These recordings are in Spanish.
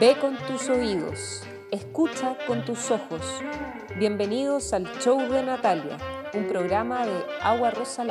Ve con tus oídos, escucha con tus ojos. Bienvenidos al Show de Natalia, un programa de Agua Rosa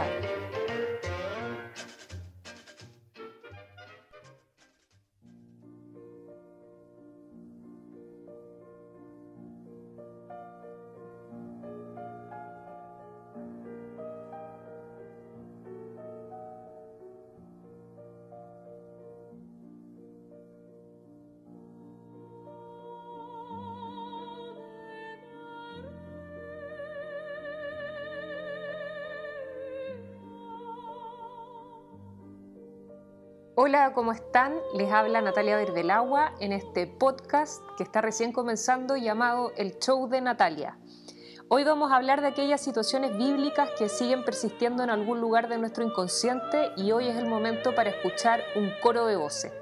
Hola, ¿cómo están? Les habla Natalia Verdelagua en este podcast que está recién comenzando llamado El Show de Natalia. Hoy vamos a hablar de aquellas situaciones bíblicas que siguen persistiendo en algún lugar de nuestro inconsciente y hoy es el momento para escuchar un coro de voces.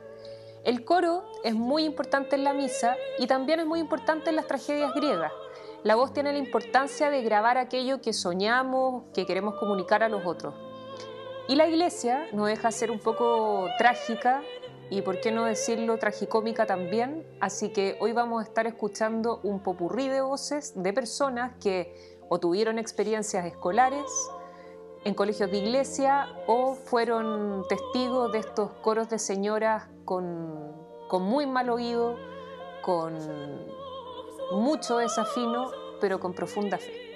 El coro es muy importante en la misa y también es muy importante en las tragedias griegas. La voz tiene la importancia de grabar aquello que soñamos, que queremos comunicar a los otros. Y la iglesia no deja ser un poco trágica y, por qué no decirlo, tragicómica también. Así que hoy vamos a estar escuchando un popurrí de voces de personas que o tuvieron experiencias escolares en colegios de iglesia o fueron testigos de estos coros de señoras con, con muy mal oído, con mucho desafino, pero con profunda fe.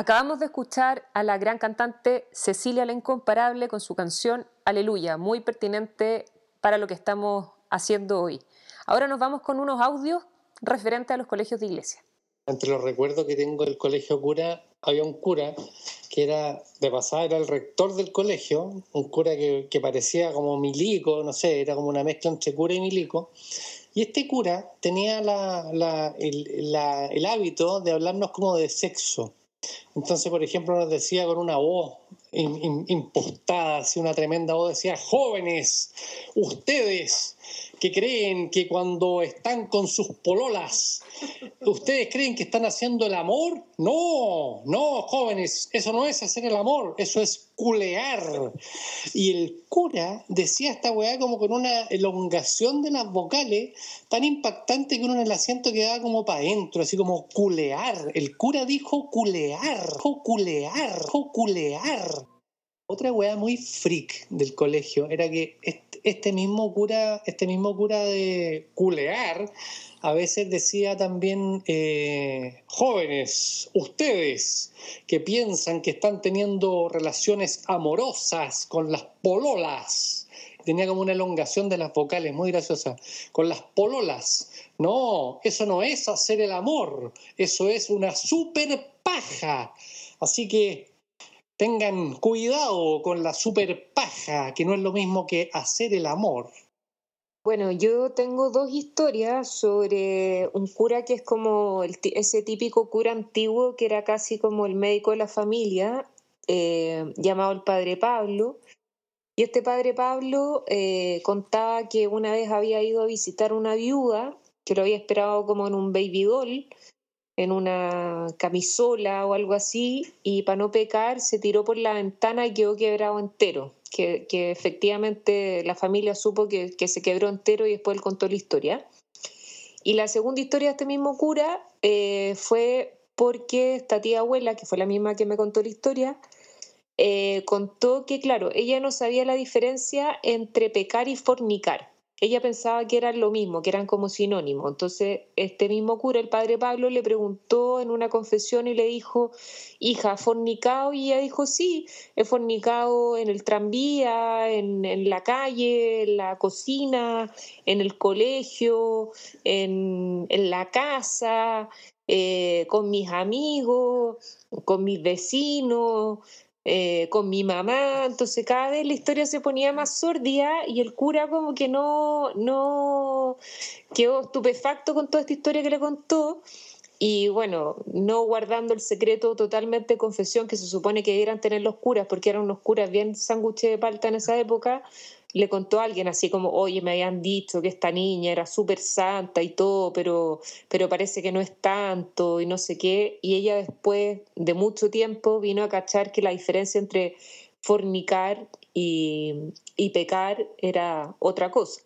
Acabamos de escuchar a la gran cantante Cecilia la Incomparable con su canción Aleluya, muy pertinente para lo que estamos haciendo hoy. Ahora nos vamos con unos audios referentes a los colegios de iglesia. Entre los recuerdos que tengo del colegio cura, había un cura que era, de pasada, era el rector del colegio, un cura que, parecía como milico, no sé, era como una mezcla entre cura y milico. Y este cura tenía el hábito de hablarnos como de sexo. Entonces, por ejemplo, nos decía con una voz impostada, así una tremenda voz, decía, jóvenes, ustedes que creen que cuando están con sus pololas, ¿ustedes creen que están haciendo el amor? No, no, jóvenes, eso no es hacer el amor, eso es culear. Y el cura decía esta weá como con una elongación de las vocales tan impactante que uno en el asiento quedaba como para adentro, así como culear. El cura dijo culear, dijo culear, dijo culear. Otra weá muy freak del colegio era que este mismo cura, este mismo cura de culear, a veces decía también, eh, jóvenes, ustedes que piensan que están teniendo relaciones amorosas con las pololas, tenía como una elongación de las vocales, muy graciosa, con las pololas. No, eso no es hacer el amor, eso es una super paja. Así que tengan cuidado con la super paja, que no es lo mismo que hacer el amor. Bueno, yo tengo dos historias sobre un cura que es como ese típico cura antiguo que era casi como el médico de la familia, eh, llamado el Padre Pablo. Y este Padre Pablo eh, contaba que una vez había ido a visitar una viuda que lo había esperado como en un baby doll en una camisola o algo así, y para no pecar se tiró por la ventana y quedó quebrado entero, que, efectivamente la familia supo que, se quebró entero y después él contó la historia. Y la segunda historia de este mismo cura eh, fue porque esta tía abuela, que fue la misma que me contó la historia, eh, contó que, claro, ella no sabía la diferencia entre pecar y fornicar ella pensaba que eran lo mismo, que eran como sinónimos. Entonces, este mismo cura, el padre Pablo, le preguntó en una confesión y le dijo, hija, fornicado? Y ella dijo, sí, he fornicado en el tranvía, en, la calle, en la cocina, en el colegio, en, la casa, eh, con mis amigos, con mis vecinos, eh, con mi mamá, entonces cada vez la historia se ponía más sordida y el cura como que no, no quedó estupefacto con toda esta historia que le contó. Y bueno, no guardando el secreto totalmente de confesión que se supone que debieran tener los curas, porque eran unos curas bien sándwiches de palta en esa época, le contó a alguien así como, oye, me habían dicho que esta niña era súper santa y todo, pero, pero parece que no es tanto y no sé qué. Y ella después de mucho tiempo vino a cachar que la diferencia entre fornicar y, y pecar era otra cosa.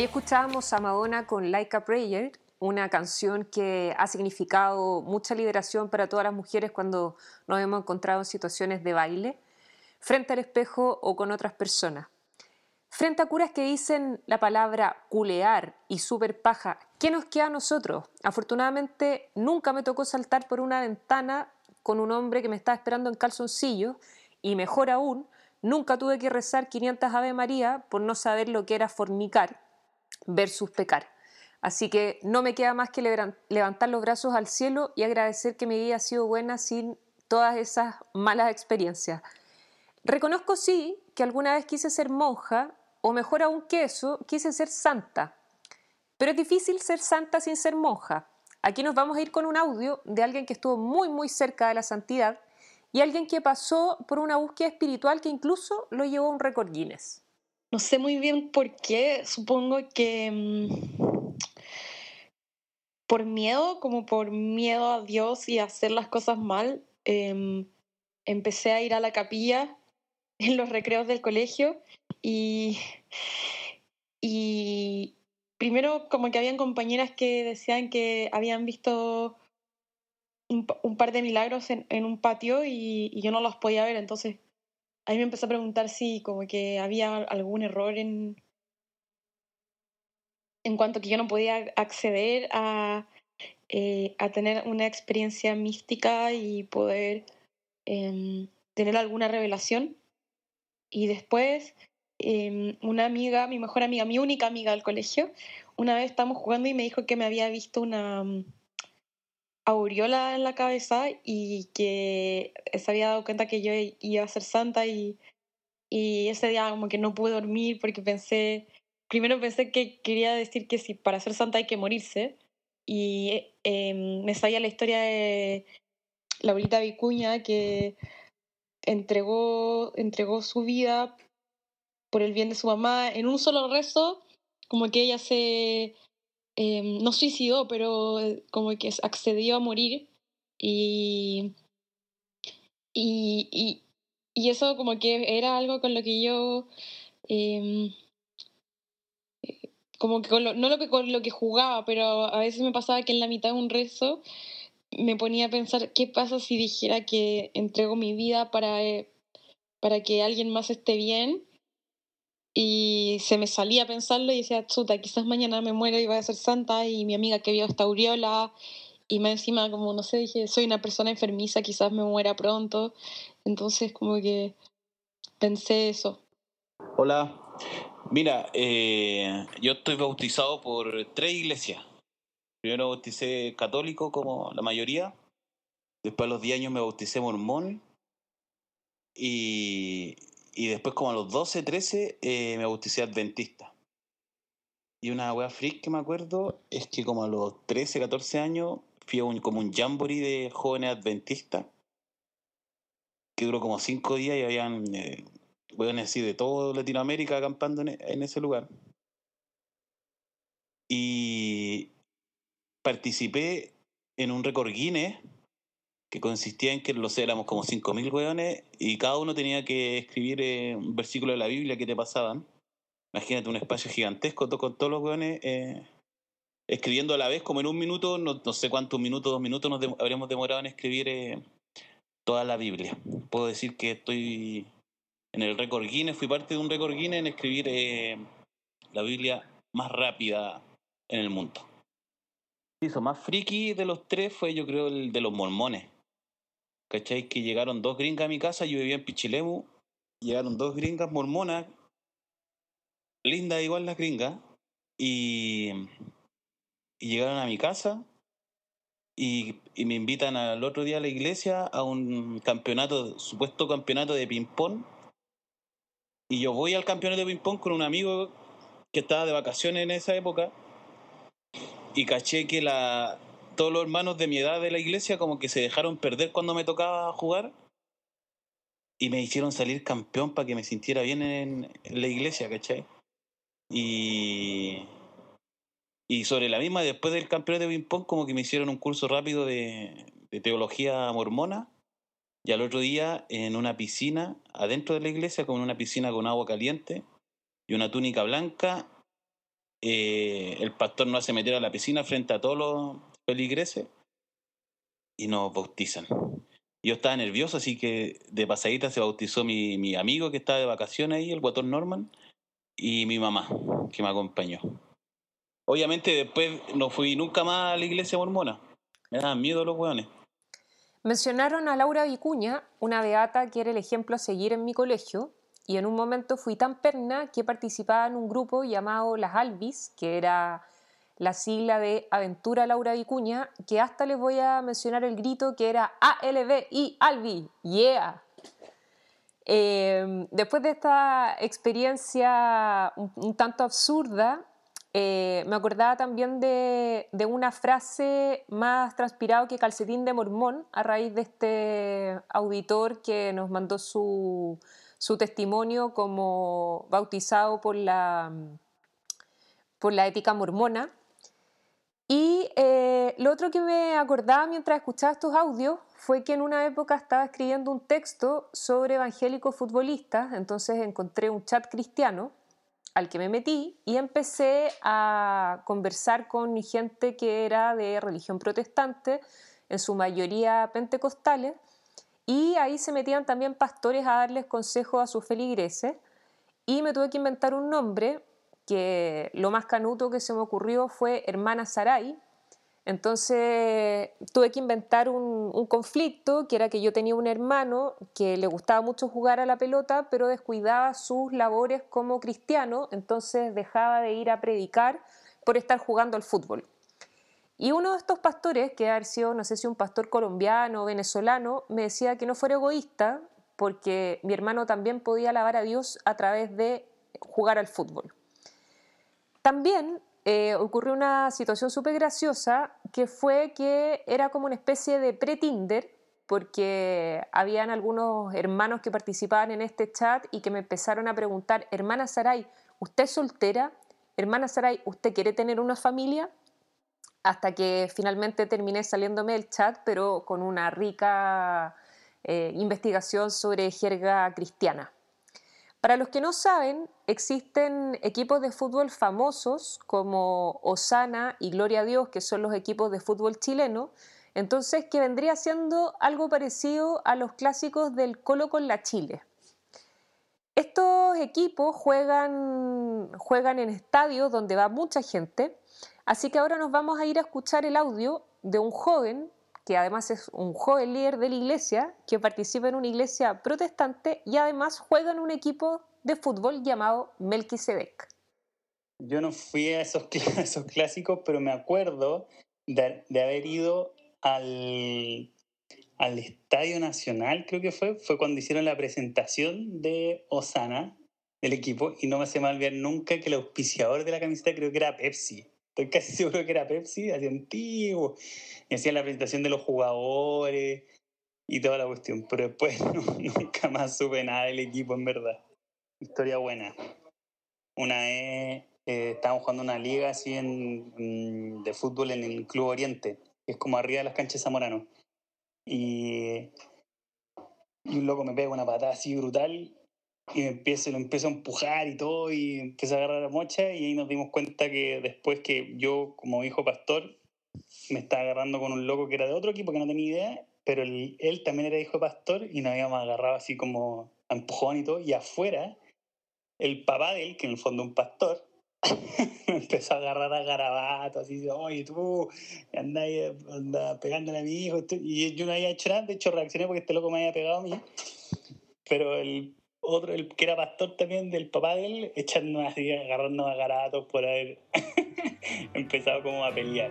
Ahí escuchábamos a Madonna con Like a Prayer, una canción que ha significado mucha liberación para todas las mujeres cuando nos hemos encontrado en situaciones de baile, frente al espejo o con otras personas. Frente a curas que dicen la palabra culear y super paja, ¿qué nos queda a nosotros? Afortunadamente nunca me tocó saltar por una ventana con un hombre que me estaba esperando en calzoncillo y mejor aún, nunca tuve que rezar 500 Ave María por no saber lo que era fornicar versus pecar. Así que no me queda más que levantar los brazos al cielo y agradecer que mi vida ha sido buena sin todas esas malas experiencias. Reconozco sí que alguna vez quise ser monja, o mejor aún que eso, quise ser santa. Pero es difícil ser santa sin ser monja. Aquí nos vamos a ir con un audio de alguien que estuvo muy muy cerca de la santidad y alguien que pasó por una búsqueda espiritual que incluso lo llevó a un récord Guinness. No sé muy bien por qué, supongo que mm, por miedo, como por miedo a Dios y a hacer las cosas mal, em, empecé a ir a la capilla en los recreos del colegio y, y primero como que habían compañeras que decían que habían visto un, par de milagros en, un patio y, y, yo no los podía ver, entonces ahí me empecé a preguntar si como que había algún error en, en cuanto a que yo no podía acceder a, eh, a tener una experiencia mística y poder em, tener alguna revelación. Y después, em, una amiga, mi mejor amiga, mi única amiga del colegio, una vez estábamos jugando y me dijo que me había visto una, aureola en la cabeza y que se había dado cuenta que yo iba a ser santa y, y ese día como que no pude dormir porque pensé, primero pensé que quería decir que si para ser santa hay que morirse y em, me sabía la historia de Laurita Vicuña que entregó, entregó su vida por el bien de su mamá en un solo rezo, como que ella se Em, no suicidó, pero eh, como que accedió a morir y, y, y, eso como que era algo con lo que yo, em, eh, como que no lo que, con lo que jugaba, pero a veces me pasaba que en la mitad de un rezo me ponía a pensar qué pasa si dijera que entrego mi vida para, eh, para que alguien más esté bien y se me salía a pensarlo y decía, chuta, quizás mañana me muero y voy a ser santa y mi amiga que vio esta aureola y más encima como, no sé, dije, soy una persona enfermiza, quizás me muera pronto. Entonces como que pensé eso. Hola, mira, eh, yo estoy bautizado por tres iglesias. Primero bauticé católico como la mayoría, después a los 10 años me bauticé mormón y, y después como a los 12, 13 eh, me bauticé adventista. Y una wea freak que me acuerdo es que como a los 13, 14 años fui a un, como un jamboree de jóvenes adventistas que duró como 5 días y habían eh, así de todo Latinoamérica acampando en, en ese lugar. Y participé en un récord Guinness que consistía en que los éramos como 5.000 weones y cada uno tenía que escribir eh, un versículo de la Biblia que te pasaban. Imagínate un espacio gigantesco con todos los weones eh, escribiendo a la vez, como en un minuto, no, sé cuántos minutos, dos minutos nos habríamos demorado en escribir eh, toda la Biblia. Puedo decir que estoy en el récord Guinness, fui parte de un récord Guinness en escribir la Biblia más rápida en el mundo. Hizo más friki de los tres fue yo creo el de los mormones ¿Cachai? Que llegaron dos gringas a mi casa, yo vivía en Pichilemu, llegaron dos gringas mormonas, lindas igual las gringas, y, llegaron a mi casa y, me invitan al otro día a la iglesia a un campeonato, supuesto campeonato de ping-pong. Y yo voy al campeonato de ping-pong con un amigo que estaba de vacaciones en esa época y caché que la, todos los hermanos de mi edad de la iglesia como que se dejaron perder cuando me tocaba jugar y me hicieron salir campeón para que me sintiera bien en, la iglesia, ¿cachai? Y, y sobre la misma, después del campeonato de ping-pong, como que me hicieron un curso rápido de, teología mormona. Y al otro día, en una piscina, adentro de la iglesia, con una piscina con agua caliente y una túnica blanca, eh, el pastor nos hace meter a la piscina frente a todos los feligreses y nos bautizan. Yo estaba nervioso, así que de pasadita se bautizó mi, mi amigo que estaba de vacaciones ahí, el guatón Norman, y mi mamá, que me acompañó. Obviamente después no fui nunca más a la iglesia mormona. Me daban miedo los hueones. Mencionaron a Laura Vicuña, una beata que era el ejemplo a seguir en mi colegio, y en un momento fui tan perna que participaba en un grupo llamado Las Alvis, que era la sigla de Aventura Laura Vicuña, que hasta les voy a mencionar el grito que era ALB Albi, yeah. Eh, después de esta experiencia un, tanto absurda, eh, me acordaba también de, de, una frase más transpirado que calcetín de mormón a raíz de este auditor que nos mandó su, su testimonio como bautizado por la, por la ética mormona. Y eh, lo otro que me acordaba mientras escuchaba estos audios fue que en una época estaba escribiendo un texto sobre evangélicos futbolistas, entonces encontré un chat cristiano al que me metí y empecé a conversar con gente que era de religión protestante, en su mayoría pentecostales, y ahí se metían también pastores a darles consejos a sus feligreses. Y me tuve que inventar un nombre que lo más canuto que se me ocurrió fue Hermana Saray. Entonces tuve que inventar un, un, conflicto, que era que yo tenía un hermano que le gustaba mucho jugar a la pelota, pero descuidaba sus labores como cristiano, entonces dejaba de ir a predicar por estar jugando al fútbol. Y uno de estos pastores, que ha sido, no sé si un pastor colombiano o venezolano, me decía que no fuera egoísta porque mi hermano también podía alabar a Dios a través de jugar al fútbol. También eh, ocurrió una situación súper graciosa que fue que era como una especie de pre-Tinder porque habían algunos hermanos que participaban en este chat y que me empezaron a preguntar, hermana Saray, ¿usted es soltera? Hermana Saray, ¿usted quiere tener una familia? hasta que finalmente terminé saliéndome del chat, pero con una rica eh, investigación sobre jerga cristiana. Para los que no saben, existen equipos de fútbol famosos como Osana y Gloria a Dios, que son los equipos de fútbol chileno, entonces que vendría siendo algo parecido a los clásicos del Colo con la Chile. Estos equipos juegan, juegan en estadios donde va mucha gente Así que ahora nos vamos a ir a escuchar el audio de un joven, que además es un joven líder de la iglesia, que participa en una iglesia protestante y además juega en un equipo de fútbol llamado Melquisedec. Yo no fui a esos, esos clásicos, pero me acuerdo de, de haber ido al, al Estadio Nacional, creo que fue, fue cuando hicieron la presentación de Osana, del equipo, y no me hace mal ver nunca que el auspiciador de la camiseta creo que era Pepsi. Estoy casi seguro que era Pepsi, así antiguo. Y hacían la presentación de los jugadores y toda la cuestión. Pero después nunca más supe nada del equipo, en verdad. Historia buena. Una vez eh, estábamos jugando una liga así en, de fútbol en el Club Oriente, que es como arriba de las canchas Zamorano. Y, y un loco me pega una patada así brutal y empiezo, lo empiezo a empujar y todo, y empecé a agarrar la mocha, y ahí nos dimos cuenta que después que yo, como hijo pastor, me estaba agarrando con un loco que era de otro equipo que no tenía idea, pero él, él también era hijo de pastor, y nos habíamos agarrado así como a empujón y todo, y afuera, el papá de él, que en el fondo un pastor, me empezó a agarrar a garabato, así, oye, tú, andás anda pegándole a mi hijo, y yo no había hecho nada, de hecho reaccioné porque este loco me había pegado a mí, pero el otro, el que era pastor también del papá de él, echándonos así, agarrándonos a garatos por haber empezado como a pelear.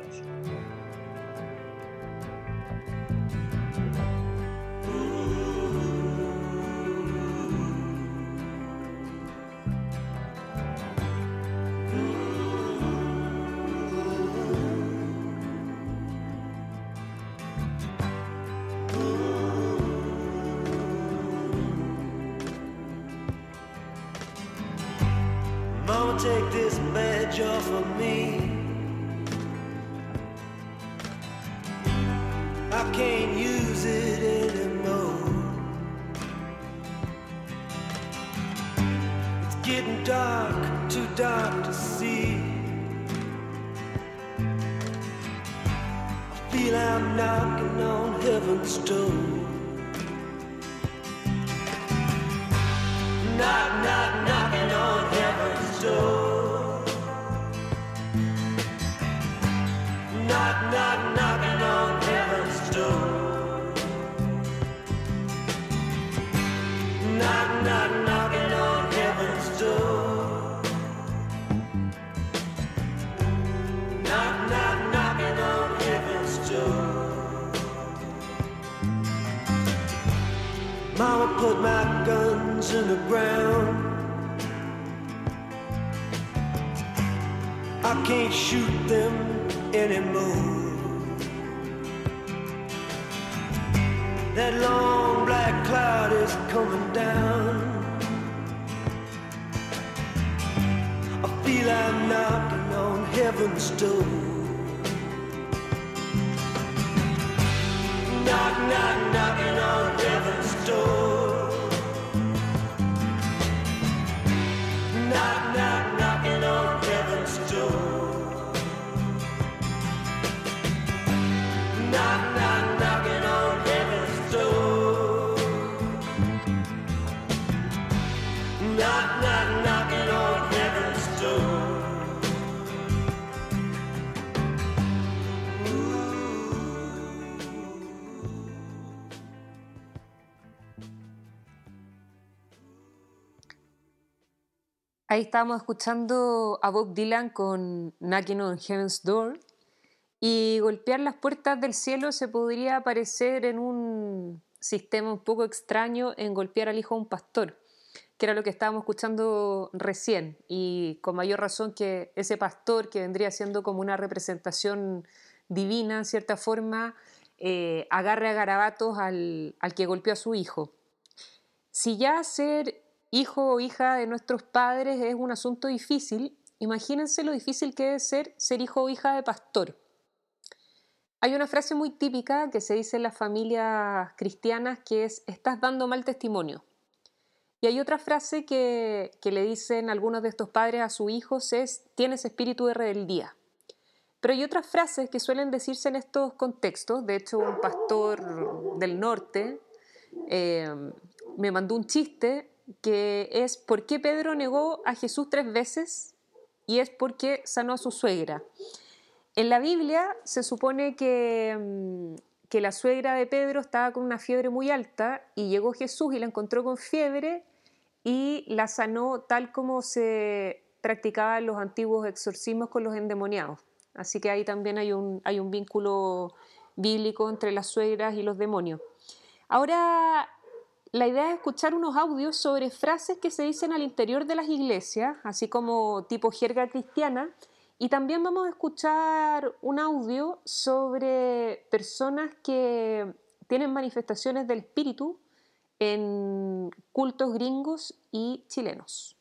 Take this badge off of me. Ahí estábamos escuchando a Bob Dylan con Knocking on Heaven's Door. Y golpear las puertas del cielo se podría parecer en un sistema un poco extraño en golpear al hijo de un pastor, que era lo que estábamos escuchando recién. Y con mayor razón que ese pastor, que vendría siendo como una representación divina, en cierta forma, eh, agarre a garabatos al, al que golpeó a su hijo. Si ya ser hijo o hija de nuestros padres es un asunto difícil, imagínense lo difícil que debe ser ser hijo o hija de pastor. Hay una frase muy típica que se dice en las familias cristianas que es estás dando mal testimonio. Y hay otra frase que, que le dicen algunos de estos padres a sus hijos es tienes espíritu de rebeldía. Pero hay otras frases que suelen decirse en estos contextos. De hecho, un pastor del norte eh, me mandó un chiste que es ¿por qué Pedro negó a Jesús tres veces? Y es porque sanó a su suegra. En la Biblia se supone que, mm, que la suegra de Pedro estaba con una fiebre muy alta y llegó Jesús y la encontró con fiebre y la sanó tal como se practicaban los antiguos exorcismos con los endemoniados. Así que ahí también hay un, hay un vínculo bíblico entre las suegras y los demonios. Ahora, la idea es escuchar unos audios sobre frases que se dicen al interior de las iglesias, así como tipo jerga cristiana, y también vamos a escuchar un audio sobre personas que tienen manifestaciones del espíritu en cultos gringos y chilenos.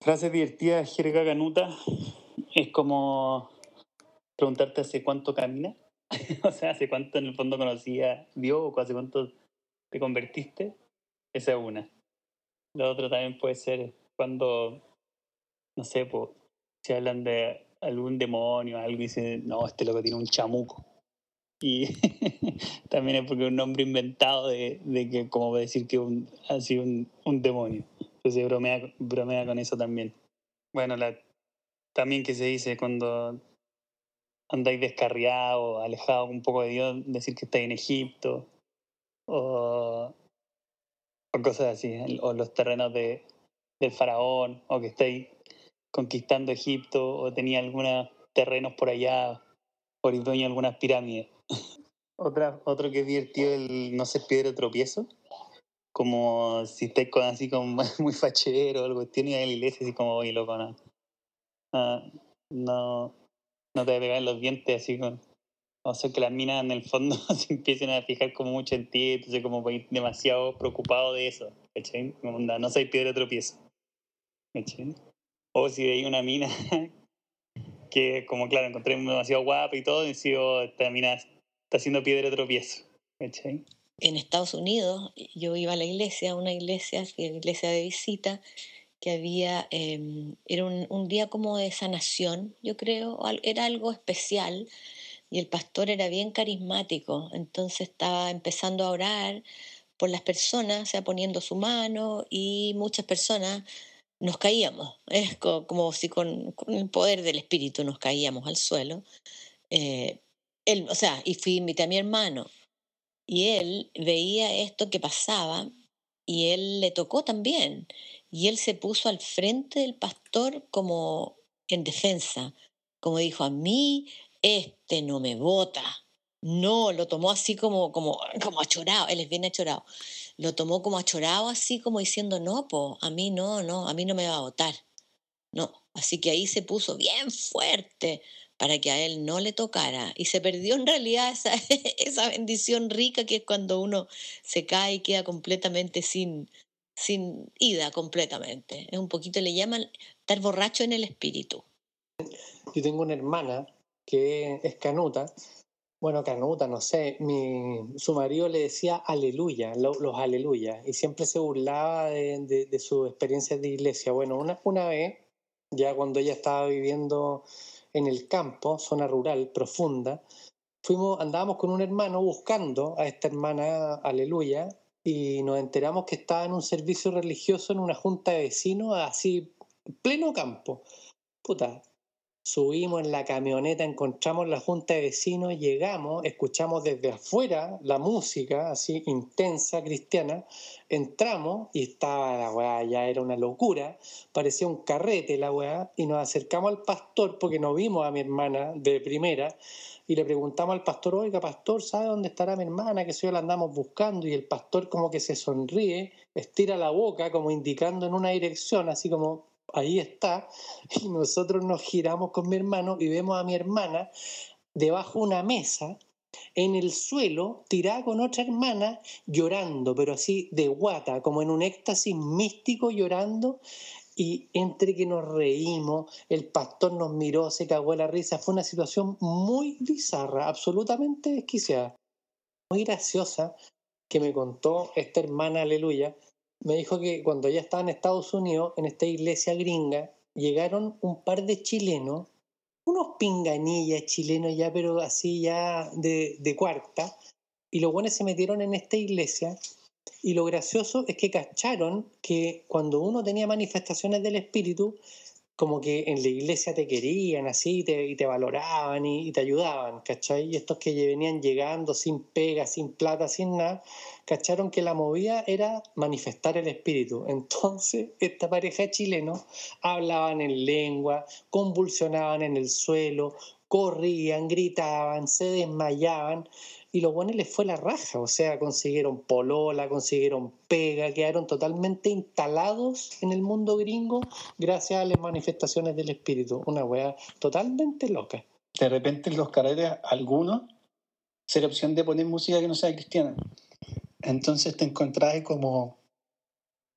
Frase divertida, jerga canuta, es como preguntarte hace cuánto camina, o sea, hace cuánto en el fondo conocía Dios o hace cuánto te convertiste. Esa es una. Lo otro también puede ser cuando, no sé, po, si hablan de algún demonio, algo y dicen, no, este loco tiene un chamuco. Y también es porque un nombre inventado de, de que, como decir que un, ha sido un, un demonio. Entonces bromea, bromea con eso también. Bueno, la, también que se dice cuando andáis descarriados, alejados un poco de Dios, decir que estáis en Egipto, o, o cosas así, o los terrenos de, del faraón, o que estáis conquistando Egipto, o tenía algunos terrenos por allá, por el dueño de algunas pirámides. Otra, otro que es divertido, el no ser piedra tropiezo, como si estáis así como muy fachero o algo, tiene en la iglesia así como, oye, loco, no, no, te pegar en los dientes así con... O sea, que las minas en el fondo se empiecen a fijar como mucho en ti, entonces como demasiado preocupado de eso, ¿cachai? Onda, no soy piedra tropiezo, ¿cachai? O si veis una mina que, como claro, encontré demasiado guapa y todo, y esta mina está haciendo piedra tropiezo, ¿cachai? en Estados Unidos, yo iba a la iglesia, una iglesia, iglesia de visita, que había, eh, era un, un día como de sanación, yo creo, era algo especial, y el pastor era bien carismático, entonces estaba empezando a orar por las personas, o sea, poniendo su mano y muchas personas nos caíamos, es como si con, el poder del espíritu nos caíamos al suelo. Eh, él, o sea, y fui, invité a mi hermano. Y él veía esto que pasaba y él le tocó también. Y él se puso al frente del pastor como en defensa, como dijo, a mí este no me vota. No, lo tomó así como, como, como achorado, él es bien achorado. Lo tomó como achorado, así como diciendo, no, po, a mí no, no, a mí no me va a votar. No, así que ahí se puso bien fuerte para que a él no le tocara. Y se perdió en realidad esa, esa bendición rica que es cuando uno se cae y queda completamente sin, sin ida completamente. Es un poquito, le llaman estar borracho en el espíritu. Yo tengo una hermana que es canuta. Bueno, canuta, no sé. Mi, su marido le decía aleluya, los, aleluya, y siempre se burlaba de, de, de sus experiencias de iglesia. Bueno, una, una vez, ya cuando ella estaba viviendo en el campo, zona rural, profunda, fuimos, andábamos con un hermano buscando a esta hermana aleluya y nos enteramos que estaba en un servicio religioso en una junta de vecinos, así, pleno campo. Puta, subimos en la camioneta, encontramos la junta de vecinos, llegamos, escuchamos desde afuera la música, así intensa, cristiana, entramos y estaba la weá, ya era una locura, parecía un carrete la weá, y nos acercamos al pastor porque no vimos a mi hermana de primera y le preguntamos al pastor, oiga, pastor, ¿sabe dónde estará mi hermana? Que si yo la andamos buscando. Y el pastor como que se sonríe, estira la boca como indicando en una dirección, así como, ahí está. Y nosotros nos giramos con mi hermano y vemos a mi hermana debajo de una mesa, en el suelo, tirada con otra hermana, llorando, pero así de guata, como en un éxtasis místico llorando y entre que nos reímos, el pastor nos miró, se cagó la risa, fue una situación muy bizarra, absolutamente desquiciada. Muy graciosa que me contó esta hermana, aleluya, me dijo que cuando ella estaba en Estados Unidos, en esta iglesia gringa, llegaron un par de chilenos, unos pinganillas chilenos ya, pero así ya de, de cuarta, y los buenos se metieron en esta iglesia y lo gracioso es que cacharon que cuando uno tenía manifestaciones del espíritu, como que en la iglesia te querían así te, y te valoraban y, te ayudaban, ¿cachai? Y estos que venían llegando sin pega, sin plata, sin nada, cacharon que la movida era manifestar el espíritu. Entonces, esta pareja de chilenos hablaban en lengua, convulsionaban en el suelo, corrían, gritaban, se desmayaban y los buenos les fue la raja, o sea, consiguieron polola, consiguieron pega, quedaron totalmente instalados en el mundo gringo gracias a las manifestaciones del espíritu. Una wea totalmente loca. De repente en los carretes, algunos, la opción de poner música que no sea cristiana. Entonces te encontrás como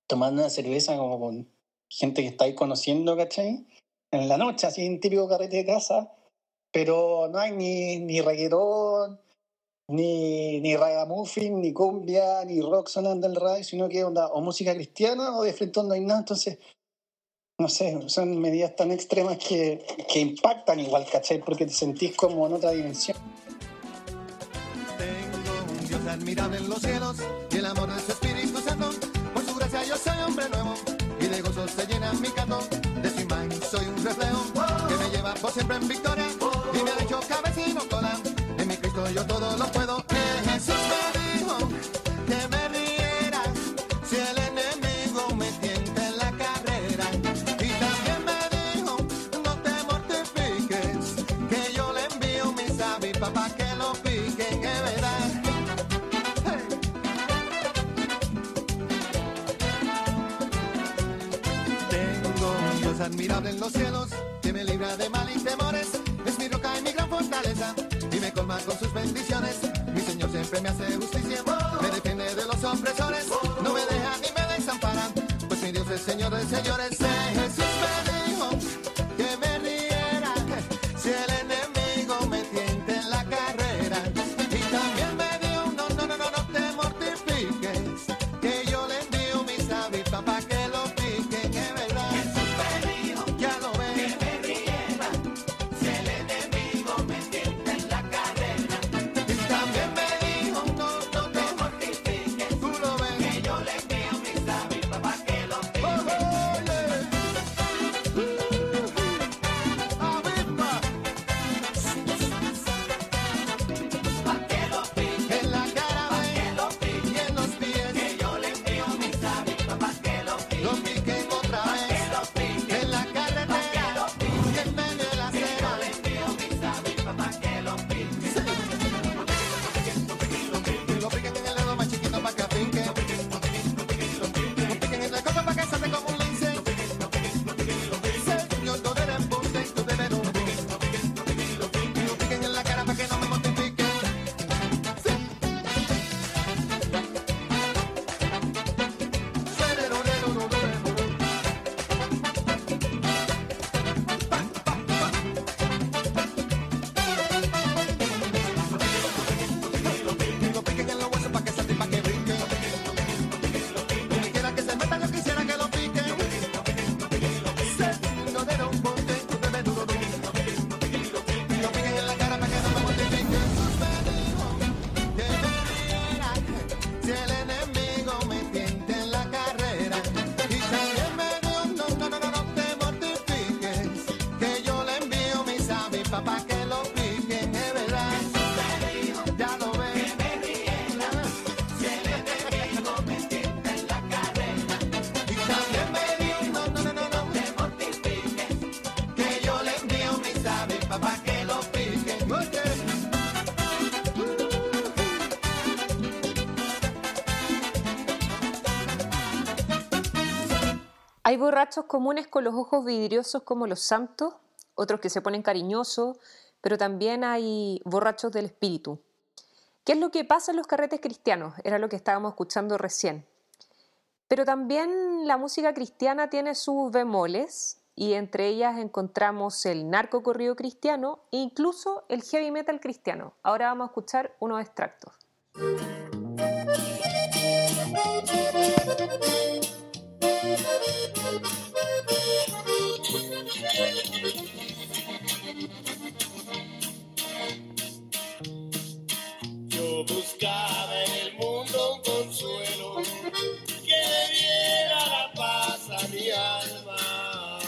tomando una cerveza como con gente que estáis conociendo, ¿cachai? En la noche, así en típico carrete de casa, pero no hay ni, ni reggaetón, ni, ni ragamuffin, ni cumbia, ni rock sonando el radio, sino que onda o música cristiana o de frente no hay nada. Entonces, no sé, son medidas tan extremas que, que impactan igual, ¿cachai? Porque te sentís como en otra dimensión. Tengo un Dios admirable en los cielos y el amor de su Espíritu Santo. Por su gracia yo soy hombre nuevo y de gozo se llena mi canto. De su imagen soy un reflejo que me lleva por siempre en victoria y me ha hecho cabecino cola yo todo lo puedo. Jesús me dijo que me riera si el enemigo me tienta en la carrera. Y también me dijo, no te mortifiques, que yo le envío mi sabi papá que lo piquen, es verdad. Tengo un Dios admirable en los cielos, que me libra de mal y temores, es mi roca y mi gran fortaleza con sus bendiciones. Mi Señor siempre me hace justicia, me defiende de los opresores, no me deja ni me desampara, pues mi Dios es Señor de señores. Jesús borrachos comunes con los ojos vidriosos como los santos, otros que se ponen cariñosos, pero también hay borrachos del espíritu. ¿Qué es lo que pasa en los carretes cristianos? Era lo que estábamos escuchando recién. Pero también la música cristiana tiene sus bemoles y entre ellas encontramos el narco corrido cristiano e incluso el heavy metal cristiano. Ahora vamos a escuchar unos extractos. Buscaba en el mundo un consuelo que le diera la paz a mi alma.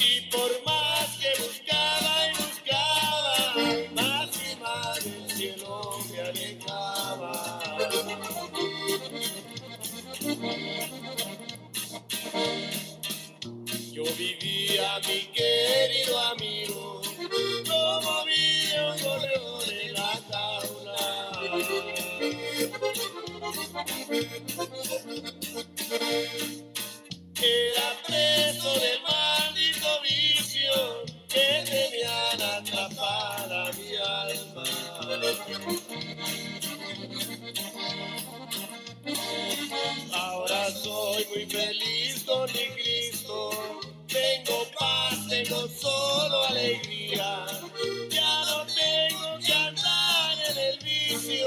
Y por más que buscaba mi querido amigo, como vive un gorrión en la jaula. Era preso del maldito vicio que tenían atrapada mi alma. Ahora soy muy feliz con mi. Tengo paz, tengo solo alegría. Ya no tengo que andar en el vicio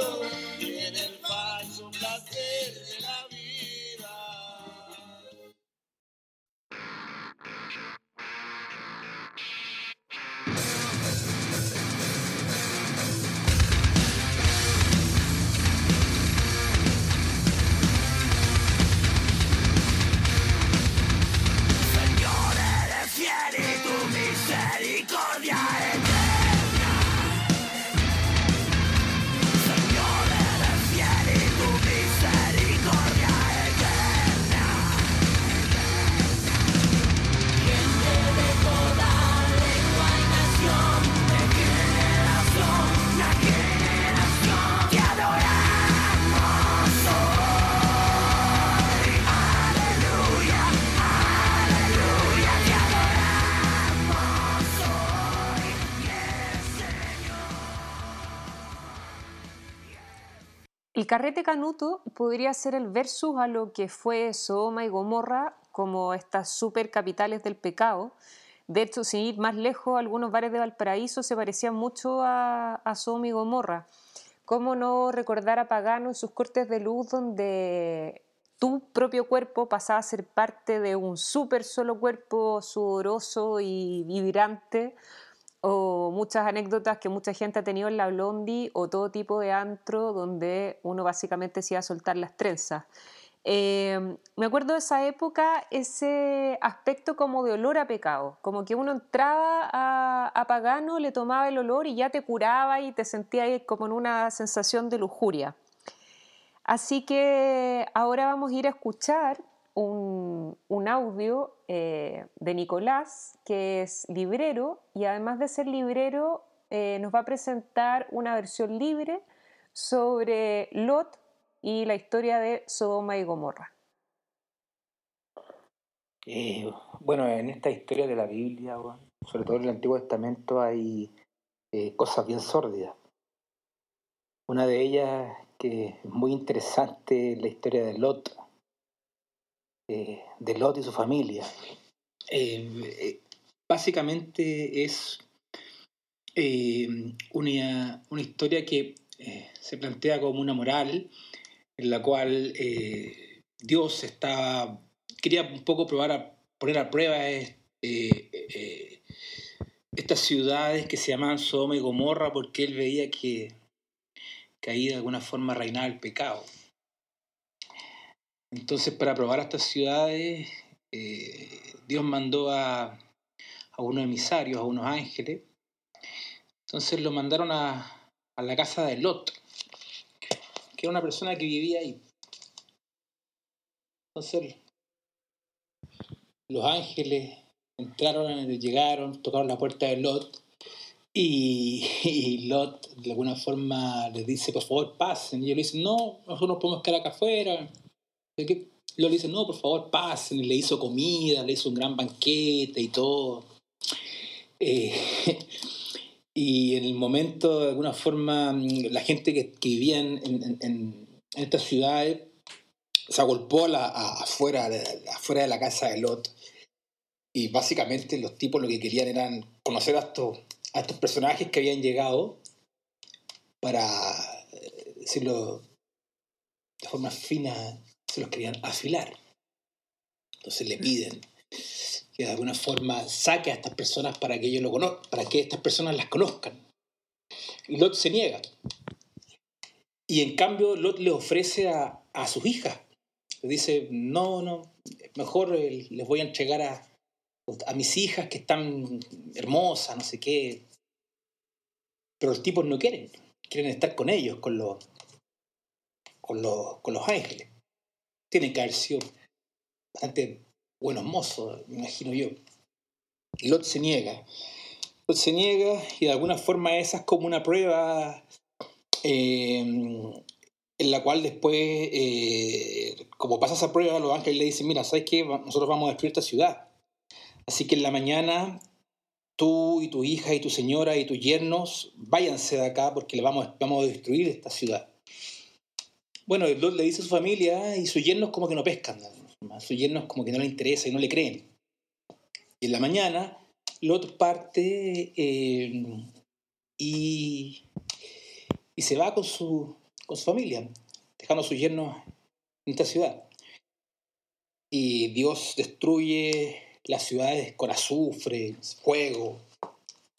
carrete canuto podría ser el versus a lo que fue Sodoma y Gomorra como estas supercapitales del pecado. De hecho, sin ir más lejos, algunos bares de Valparaíso se parecían mucho a, a Sodoma y Gomorra. ¿Cómo no recordar a Pagano en sus cortes de luz donde tu propio cuerpo pasaba a ser parte de un súper solo cuerpo sudoroso y vibrante? O muchas anécdotas que mucha gente ha tenido en la Blondie o todo tipo de antro donde uno básicamente se iba a soltar las trenzas. Eh, me acuerdo de esa época, ese aspecto como de olor a pecado, como que uno entraba a, a pagano, le tomaba el olor y ya te curaba y te sentías ahí como en una sensación de lujuria. Así que ahora vamos a ir a escuchar un, un audio eh, de Nicolás, que es librero, y además de ser librero, eh, nos va a presentar una versión libre sobre Lot y la historia de Sodoma y Gomorra. Eh, bueno, en esta historia de la Biblia, sobre todo en el Antiguo Testamento, hay eh, cosas bien sórdidas. Una de ellas que es muy interesante es la historia de Lot, de Lot y su familia. Eh, eh, básicamente es eh, una, una historia que se plantea como una moral en la cual Dios estaba, quería un poco probar a, poner a prueba eh, estas ciudades que se llamaban Sodoma y Gomorra porque él veía que, que ahí de alguna forma reinaba el pecado. Entonces, para probar a estas ciudades, eh, Dios mandó a, unos emisarios, a unos ángeles. Entonces lo mandaron a, a la casa de Lot, que era una persona que vivía ahí. Entonces los ángeles entraron, llegaron, tocaron la puerta de Lot y, Lot de alguna forma les dice, por favor, pasen. Y ellos le dicen, no, nosotros nos podemos quedar acá afuera. Lot le dice, no, por favor, pasen. Le hizo comida, le hizo un gran banquete y todo. Eh, y en el momento, de alguna forma, la gente que, que vivía en, en, en estas ciudades se agolpó afuera, de, afuera de la casa de Lot. Y básicamente los tipos lo que querían eran conocer a estos, a estos personajes que habían llegado para, eh, decirlo de forma fina, se los querían afilar. Entonces le piden que de alguna forma saque a estas personas para que ellos lo conozcan, para que estas personas las conozcan. Y Lot se niega. Y en cambio Lot le ofrece a, a sus hijas. Le dice, no, no, mejor eh, les voy a entregar a, a mis hijas que están hermosas, no sé qué. Pero los tipos no quieren. Quieren estar con ellos, con los, con los, con los ángeles. Tienen que bastante buenos mozos, me imagino yo. Lot se niega. Lot se niega y de alguna forma esa es como una prueba eh, en la cual después, eh, como pasa esa prueba, los ángeles le dicen, mira, ¿sabes qué? Nosotros vamos a destruir esta ciudad. Así que en la mañana tú y tu hija y tu señora y tus yernos váyanse de acá porque le vamos, vamos a destruir esta ciudad. Bueno, Lot le dice a su familia y sus yernos como que no pescan. sus yernos como que no le interesa y no le creen. Y en la mañana Lot parte eh, y, se va con su, con su familia, dejando a sus yernos en esta ciudad. Y Dios destruye las ciudades con azufre, fuego,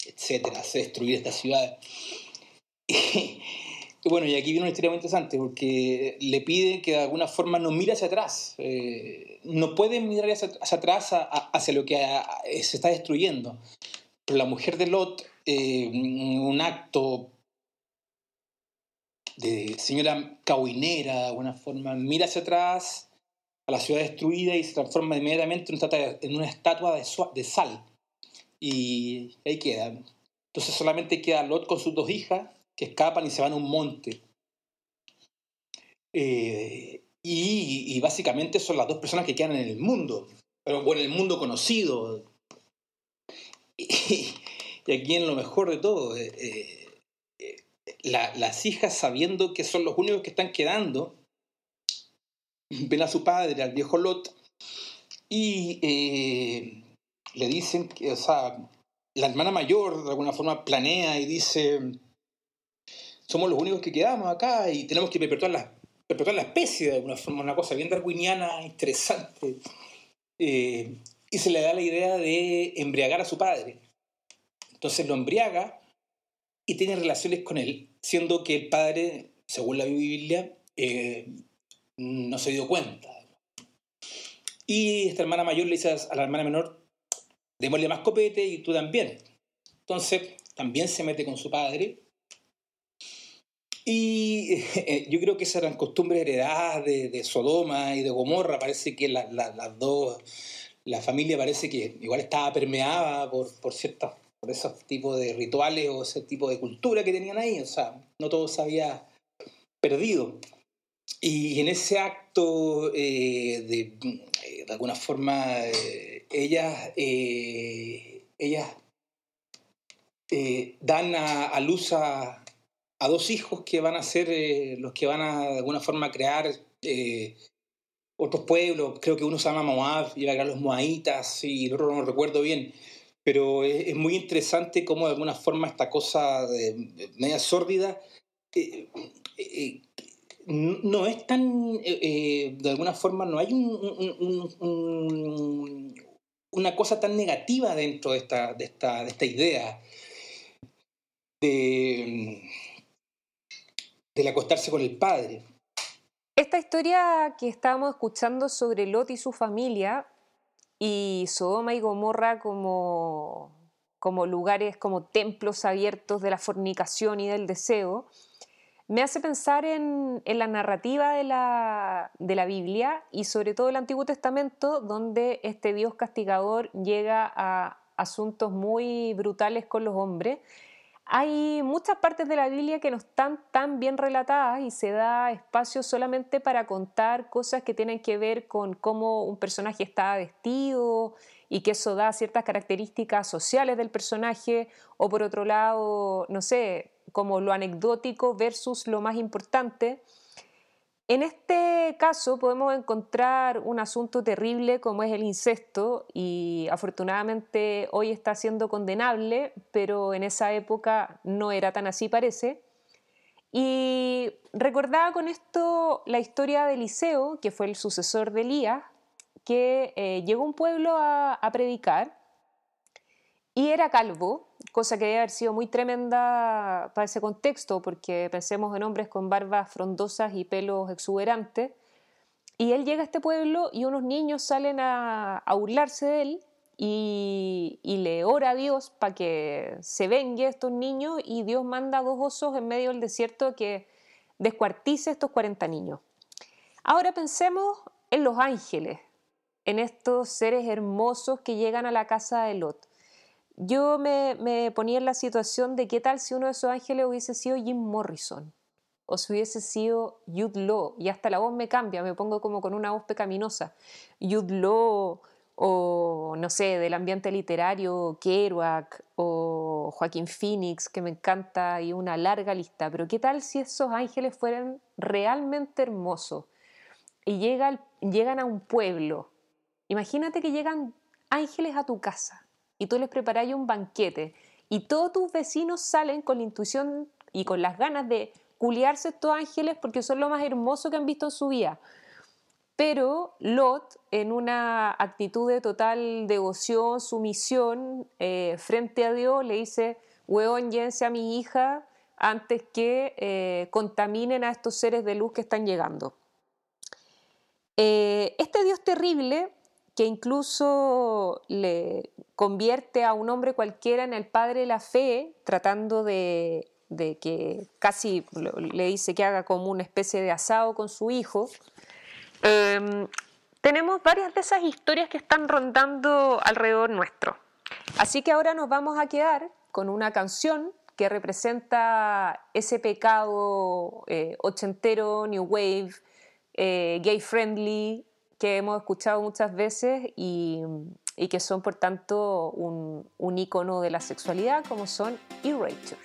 etcétera, hace destruir estas ciudades. Y, bueno, y aquí viene una historia muy interesante porque le piden que de alguna forma no mire hacia atrás. Eh, no pueden mirar hacia, atrás hacia lo que se está destruyendo. Pero la mujer de Lot, eh, un acto de señora cahuinera, de alguna forma, mira hacia atrás a la ciudad destruida y se transforma inmediatamente en una estatua, de, de sal. Y ahí queda. Entonces solamente queda Lot con sus dos hijas que escapan y se van a un monte. Eh, y, básicamente son las dos personas que quedan en el mundo, pero bueno, en el mundo conocido. Y, aquí en lo mejor de todo, eh, eh, la- las hijas sabiendo que son los únicos que están quedando, ven a su padre, al viejo Lot, y eh, le dicen que, o sea, la hermana mayor de alguna forma planea y dice, somos los únicos que quedamos acá y tenemos que perpetuar la, perpetuar la especie de alguna forma, una cosa bien darwiniana, interesante. Eh, y se le da la idea de embriagar a su padre. Entonces lo embriaga y tiene relaciones con él, siendo que el padre, según la Biblia, eh, no se dio cuenta. Y esta hermana mayor le dice a la hermana menor, démosle más copete y tú también. Entonces también se mete con su padre. Y eh, yo creo que esas eran costumbres heredadas de, de Sodoma y de Gomorra. Parece que la- la- las dos, la familia parece que igual estaba permeada por, por ciertos por esos tipos de rituales o ese tipo de cultura que tenían ahí. O sea, no todo se había perdido. Y en ese acto, eh, de, eh, de alguna forma, eh, ellas, ellas dan a, a luz a, a dos hijos que van a ser eh, los que van a, de alguna forma, crear eh, otros pueblos. Creo que uno se llama Moab, iba a crear los Moabitas, y el otro no recuerdo bien. Pero es, muy interesante cómo, de alguna forma, esta cosa media sórdida eh, no es tan, de alguna forma, no hay un- una cosa tan negativa dentro de esta, de esta, de esta idea de, del acostarse con el padre. Esta historia que estábamos escuchando sobre Lot y su familia y Sodoma y Gomorra como, como lugares, como templos abiertos de la fornicación y del deseo, me hace pensar en, en la narrativa de la, de la Biblia y sobre todo el Antiguo Testamento, donde este Dios castigador llega a asuntos muy brutales con los hombres. Hay muchas partes de la Biblia que no están tan bien relatadas y se da espacio solamente para contar cosas que tienen que ver con cómo un personaje está vestido y que eso da ciertas características sociales del personaje o por otro lado, no sé, como lo anecdótico versus lo más importante. En este caso podemos encontrar un asunto terrible como es el incesto y afortunadamente hoy está siendo condenable, pero en esa época no era tan así parece. Y recordaba con esto la historia de Eliseo, que fue el sucesor de Elías, que eh, llegó a un pueblo a, a predicar y era calvo, cosa que debe haber sido muy tremenda para ese contexto, porque pensemos en hombres con barbas frondosas y pelos exuberantes. Y él llega a este pueblo y unos niños salen a, a burlarse de él y, le ora a Dios para que se vengue a estos niños y Dios manda dos osos en medio del desierto que descuartice a estos 40 niños. Ahora pensemos en los ángeles, en estos seres hermosos que llegan a la casa de Lot yo me, me, ponía en la situación de qué tal si uno de esos ángeles hubiese sido Jim Morrison o si hubiese sido Jude Law, y hasta la voz me cambia, me pongo como con una voz pecaminosa. Jude Law o no sé, del ambiente literario, Kerouac o Joaquín Phoenix, que me encanta, y una larga lista. Pero ¿qué tal si esos ángeles fueran realmente hermosos y llegan, llegan a un pueblo? Imagínate que llegan ángeles a tu casa y tú les preparas un banquete y todos tus vecinos salen con la intuición y con las ganas de culiarse estos ángeles porque son lo más hermoso que han visto en su vida. Pero Lot, en una actitud de total devoción, sumisión eh, frente a Dios, le dice, weón, llévense a mi hija antes que eh, contaminen a estos seres de luz que están llegando. Eh, este Dios terrible que incluso le convierte a un hombre cualquiera en el padre de la fe, tratando de, que casi le dice que haga como una especie de asado con su hijo. Em, tenemos varias de esas historias que están rondando alrededor nuestro. Así que ahora nos vamos a quedar con una canción que representa ese pecado eh, ochentero, new wave, eh, gay friendly, que hemos escuchado muchas veces y, que son por tanto un, un ícono de la sexualidad como son Erasure.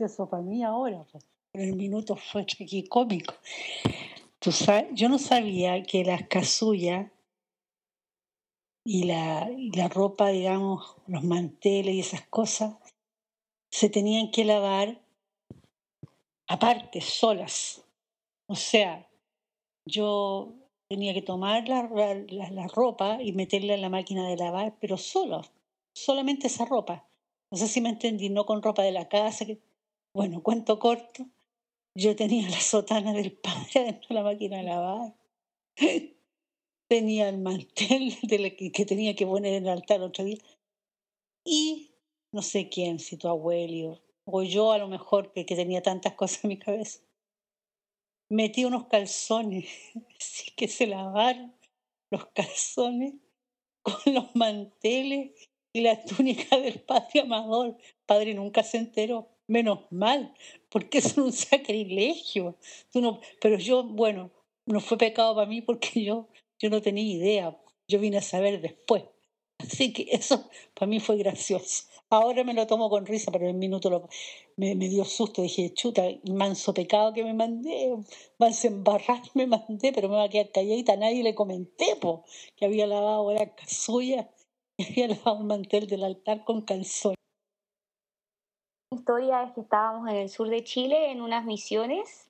Gracioso para mí ahora, pero el minuto fue cómico. Tú yo no sabía que las casullas y la, la ropa, digamos, los manteles y esas cosas, se tenían que lavar aparte, solas. O sea, yo tenía que tomar la, la, ropa y meterla en la máquina de lavar, pero solo, solamente esa ropa. No sé si me entendí, no con ropa de la casa. Bueno, cuento corto, yo tenía la sotana del padre dentro de la máquina de lavar. tenía el mantel de que, que, tenía que poner en el altar otro día. Y no sé quién, si tu abuelo o yo a lo mejor, que, tenía tantas cosas en mi cabeza. Metí unos calzones, sí que se lavaron los calzones con los manteles y la túnica del padre Amador. Padre nunca se enteró, menos mal, porque es un sacrilegio. Tú pero yo, bueno, no fue pecado para mí porque yo, yo no tenía idea. Yo vine a saber después. Así que eso para mí fue gracioso. Ahora me lo tomo con risa, pero en un minuto lo, me, dio susto. Dije, chuta, manso pecado que me mandé, manso embarrar me mandé, pero me va a quedar calladita. Nadie le comenté po, que había lavado la casulla y había lavado el mantel del altar con calzón. Historia es que estábamos en el sur de Chile en unas misiones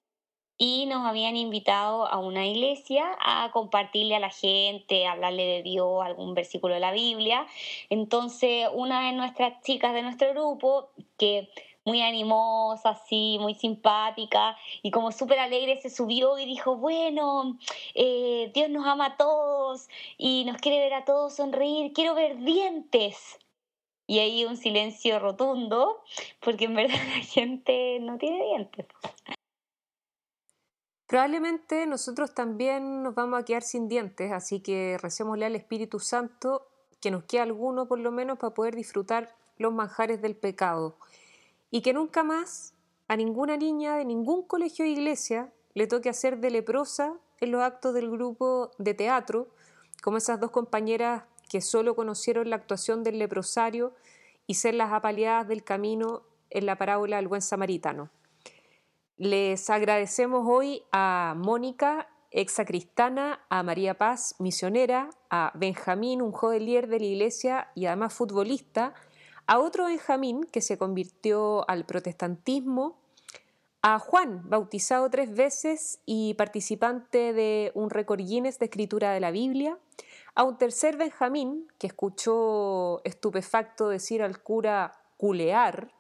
y nos habían invitado a una iglesia a compartirle a la gente, a hablarle de Dios, algún versículo de la Biblia. Entonces, una de nuestras chicas de nuestro grupo, que muy animosa, así, muy simpática y como súper alegre se subió y dijo, bueno, eh, Dios nos ama a todos y nos quiere ver a todos sonreír, quiero ver dientes. Y ahí un silencio rotundo, porque en verdad la gente no tiene dientes. Probablemente nosotros también nos vamos a quedar sin dientes, así que recémosle al Espíritu Santo que nos quede alguno por lo menos para poder disfrutar los manjares del pecado. Y que nunca más a ninguna niña de ningún colegio o iglesia le toque hacer de leprosa en los actos del grupo de teatro, como esas dos compañeras que solo conocieron la actuación del leprosario y ser las apaleadas del camino en la parábola del buen samaritano. Les agradecemos hoy a Mónica, ex sacristana, a María Paz, misionera, a Benjamín, un jodelier de la iglesia y además futbolista, a otro Benjamín que se convirtió al protestantismo, a Juan, bautizado tres veces y participante de un récord Guinness de escritura de la Biblia, a un tercer Benjamín que escuchó estupefacto decir al cura culear,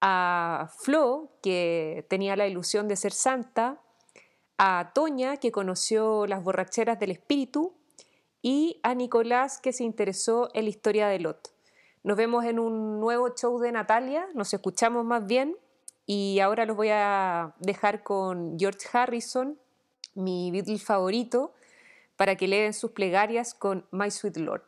a Flo, que tenía la ilusión de ser santa, a Toña, que conoció las borracheras del espíritu, y a Nicolás, que se interesó en la historia de Lot. Nos vemos en un nuevo show de Natalia, nos escuchamos más bien, y ahora los voy a dejar con George Harrison, mi Beatle favorito, para que leen sus plegarias con My Sweet Lord.